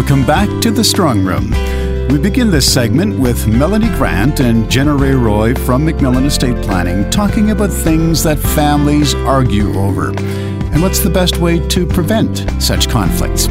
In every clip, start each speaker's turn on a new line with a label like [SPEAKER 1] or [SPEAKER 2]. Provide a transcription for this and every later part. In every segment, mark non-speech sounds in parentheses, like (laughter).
[SPEAKER 1] Welcome back to the Strong Room. We begin this segment with Melanie Grant and Jenna Ray Roy from MacMillan Estate Planning talking about things that families argue over and what's the best way to prevent such conflicts.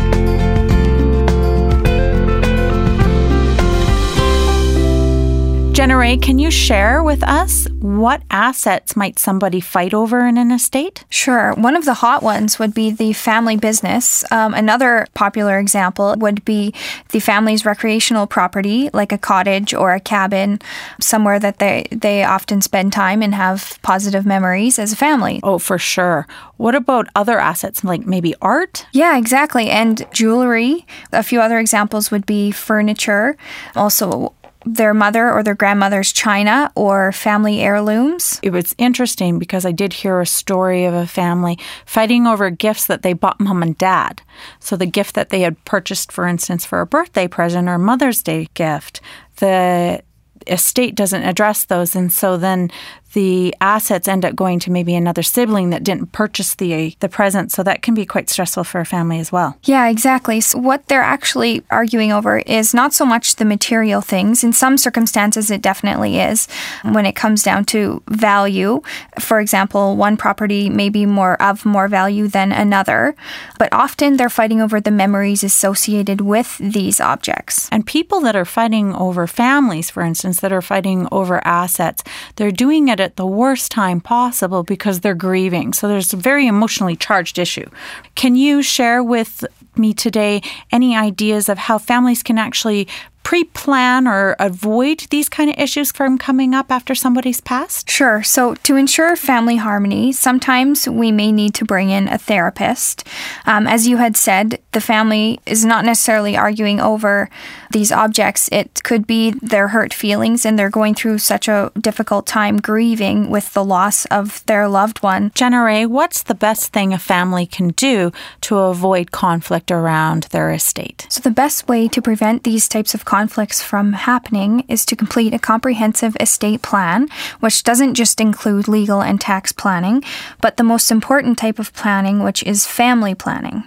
[SPEAKER 2] Jenna Ray, can you share with us what assets might somebody fight over in an estate?
[SPEAKER 3] Sure. One of the hot ones would be the family business. Um, another popular example would be the family's recreational property, like a cottage or a cabin, somewhere that they, they often spend time and have positive memories as a family.
[SPEAKER 2] Oh, for sure. What about other assets, like maybe art?
[SPEAKER 3] Yeah, exactly. And jewelry. A few other examples would be furniture, also their mother or their grandmother's china or family heirlooms.
[SPEAKER 2] It was interesting because I did hear a story of a family fighting over gifts that they bought mom and dad. So the gift that they had purchased, for instance, for a birthday present or Mother's Day gift, the estate doesn't address those. And so then the assets end up going to maybe another sibling that didn't purchase the the present so that can be quite stressful for a family as well.
[SPEAKER 3] Yeah, exactly. So what they're actually arguing over is not so much the material things. In some circumstances it definitely is when it comes down to value. For example, one property may be more of more value than another, but often they're fighting over the memories associated with these objects.
[SPEAKER 2] And people that are fighting over families, for instance, that are fighting over assets, they're doing it at the worst time possible because they're grieving. So there's a very emotionally charged issue. Can you share with me today any ideas of how families can actually pre plan or avoid these kind of issues from coming up after somebody's passed?
[SPEAKER 3] Sure. So, to ensure family harmony, sometimes we may need to bring in a therapist. Um, as you had said, the family is not necessarily arguing over these objects. It could be their hurt feelings and they're going through such a difficult time grieving with the loss of their loved one.
[SPEAKER 2] Jenna Ray, what's the best thing a family can do to avoid conflict around their estate?
[SPEAKER 3] So, the best way to prevent these types of conflicts from happening is to complete a comprehensive estate plan, which doesn't just include legal and tax planning, but the most important type of planning, which is family planning.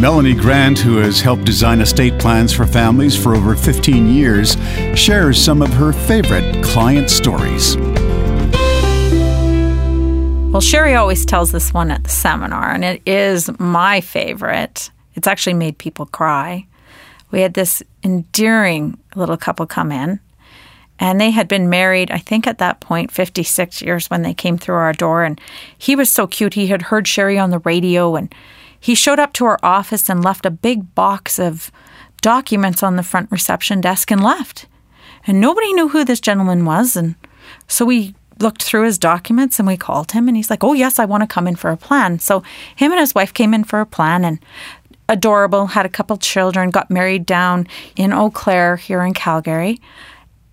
[SPEAKER 1] Melanie Grant, who has helped design estate plans for families for over 15 years, shares some of her favorite client stories.
[SPEAKER 2] Well, Sherry always tells this one at the seminar, and it is my favorite. It's actually made people cry. We had this endearing little couple come in, and they had been married, I think at that point, 56 years when they came through our door. And he was so cute. He had heard Sherry on the radio and he showed up to our office and left a big box of documents on the front reception desk and left. And nobody knew who this gentleman was. And so we looked through his documents and we called him and he's like, Oh, yes, I want to come in for a plan. So him and his wife came in for a plan and adorable, had a couple children, got married down in Eau Claire here in Calgary.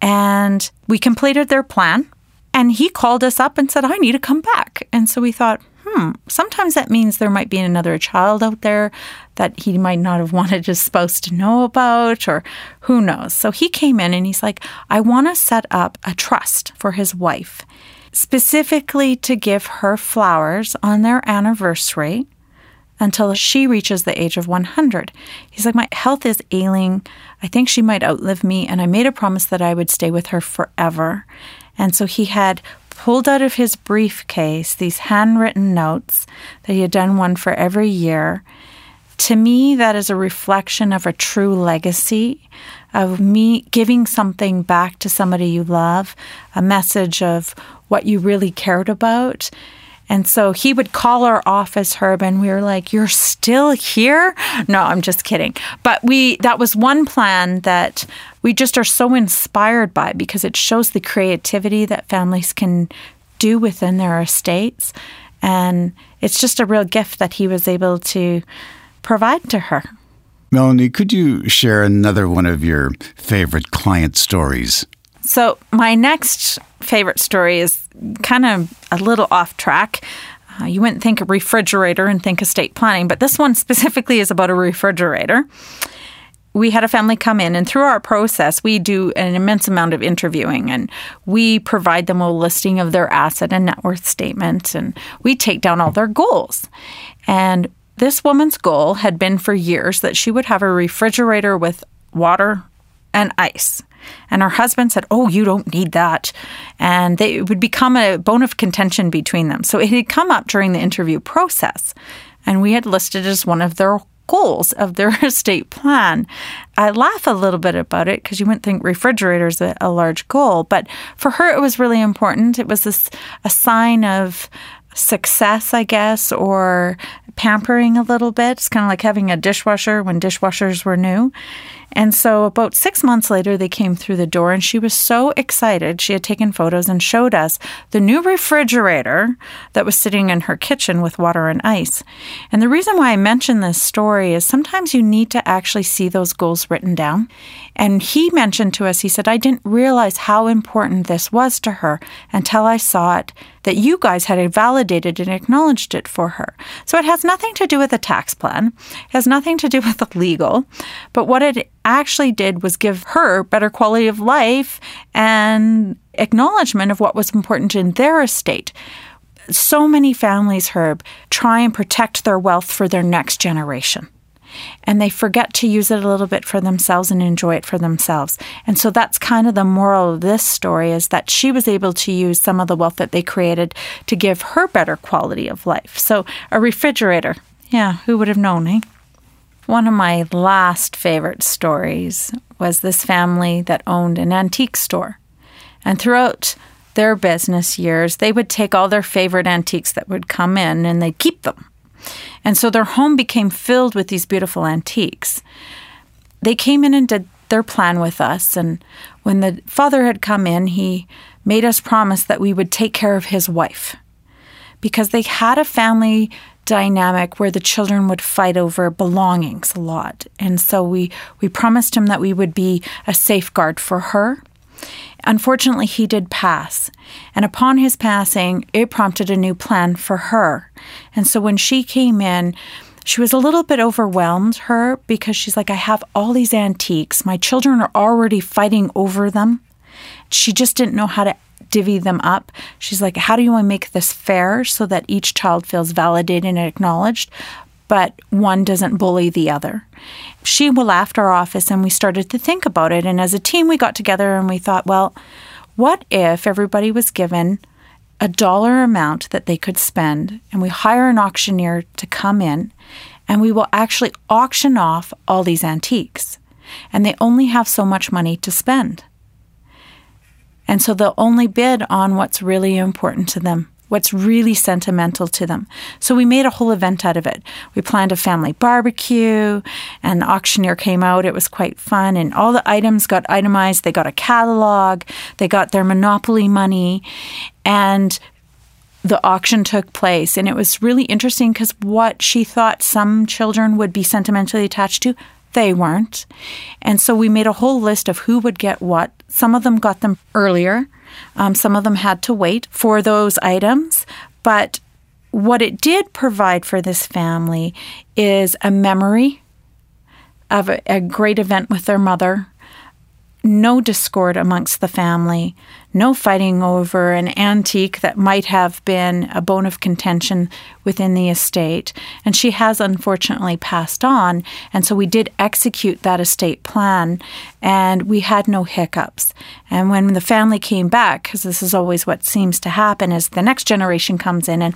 [SPEAKER 2] And we completed their plan. And he called us up and said, I need to come back. And so we thought, hmm, sometimes that means there might be another child out there that he might not have (laughs) wanted his spouse to know about, or who knows. So he came in and he's like, I want to set up a trust for his wife, specifically to give her flowers on their anniversary until she reaches the age of 100. He's like, My health is ailing. I think she might outlive me. And I made a promise that I would stay with her forever. And so he had pulled out of his briefcase these handwritten notes that he had done one for every year. To me, that is a reflection of a true legacy of me giving something back to somebody you love, a message of what you really cared about. And so he would call our office, Herb, and we were like, You're still here? No, I'm just kidding. But we, that was one plan that we just are so inspired by because it shows the creativity that families can do within their estates. And it's just a real gift that he was able to provide to her.
[SPEAKER 1] Melanie, could you share another one of your favorite client stories?
[SPEAKER 2] So, my next favorite story is kind of a little off track. Uh, you wouldn't think a refrigerator and think estate planning, but this one (laughs) specifically is about a refrigerator. we had a family come in, and through our process, we do an immense amount of interviewing and we provide them a listing of their asset and net worth statement, and we take down all their goals. And this woman's goal had been for years that she would have a refrigerator with water and ice. And her husband said, Oh, you don't need that. And they, it would become a bone of contention between them. So it had come up during the interview process. And we had listed as one of their goals of their (laughs) estate plan. I laugh a little bit about it because you wouldn't think refrigerators a, a large goal, but for her it was really important. It was this a sign of success, I guess, or pampering a little bit. It's kind of like having a dishwasher when dishwashers were new. And so, about six months later, they came through the door, and she was so excited. She had taken photos and showed us the new refrigerator that was sitting in her kitchen with water and ice. And the reason why I mention this story is sometimes you need to actually see those goals written down. And he mentioned to us, he said, I didn't realize how important this was to her until I saw it that you guys had validated and acknowledged it for her. So it has nothing to do with a tax plan, it has nothing to do (laughs) with the legal, but what it actually did was give her better quality of life and acknowledgement of what was important in their estate. So many families, Herb, try and protect their wealth for their next generation and they forget to use it a little bit for themselves and enjoy it for themselves. And so that's kind of the moral of this story is that she was able to use some of the wealth that they created to give her better quality of life. So a refrigerator, yeah, who would have known, eh? One of my last favorite stories was this family that owned an antique store. And throughout their business years, they would take all their favorite antiques that would come in and they'd keep them. And so their home became filled with these beautiful antiques. They came in and did their plan with us. And when the father had come in, he made us promise that we would take care of his wife because they had a family dynamic where the children would fight over belongings a lot. And so we, we promised him that we would be a safeguard for her Unfortunately, he did pass, and upon his passing, it prompted a new plan for her. And so when she came in, she was a little bit overwhelmed, her, because she's like, I have all these antiques. My children are already fighting over them. She just didn't know how to divvy them up. She's like, How do you want to make this fair so that each child feels validated and acknowledged? but one doesn't bully the other. She left our office and we started to think about it. And as a team, we got together and we thought, well, what if everybody was given a dollar amount that they could spend and we hire an auctioneer to come in and we will actually auction off all these antiques? And they only have so much money to spend. And so they'll only bid on what's really important to them what's really sentimental to them. So we made a whole event out of it. We planned a family barbecue, and the auctioneer came out. It was quite fun, and all the items got itemized. They got a catalog, they got their Monopoly money, and the auction took place. And it was really interesting because what she thought some children would be sentimentally attached to, they weren't. And so we made a whole list of who would get what. Some of them got them earlier um, some of them had to wait for those items, but what it did provide for this family is a memory of a, a great event with their mother, no discord amongst the family, no fighting over an antique that might have been a bone of contention within the estate. And she has unfortunately passed on. And so we did execute that estate plan and we had no hiccups. And when the family came back, because this is always what seems to happen, is the next generation comes in and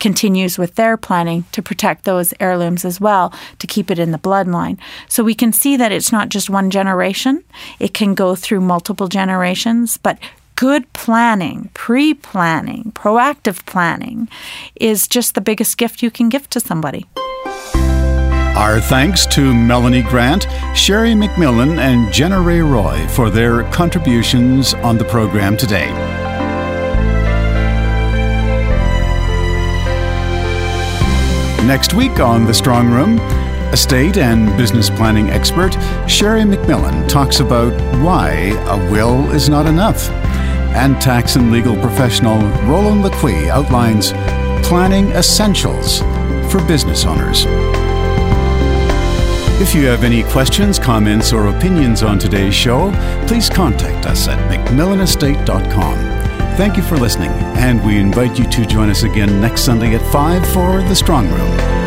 [SPEAKER 2] continues with their planning to protect those heirlooms as well, to keep it in the bloodline. So we can see that it's not just one generation, it can go through multiple generations, but good planning, pre planning, proactive planning is just the biggest gift you can give to somebody.
[SPEAKER 1] Our thanks to Melanie Grant, Sherry MacMillan, and Jenna Ray Roy for their contributions on the program today. Next week on The Strong Room, estate and business planning expert Sherry MacMillan talks about why a will is not enough and tax and legal professional Roland Laqui outlines planning essentials for business owners. If you have any questions, comments, or opinions on today's show, please contact us at macmillanestate.com. Thank you for listening, and we invite you to join us again next Sunday at 5 for The Strong Room.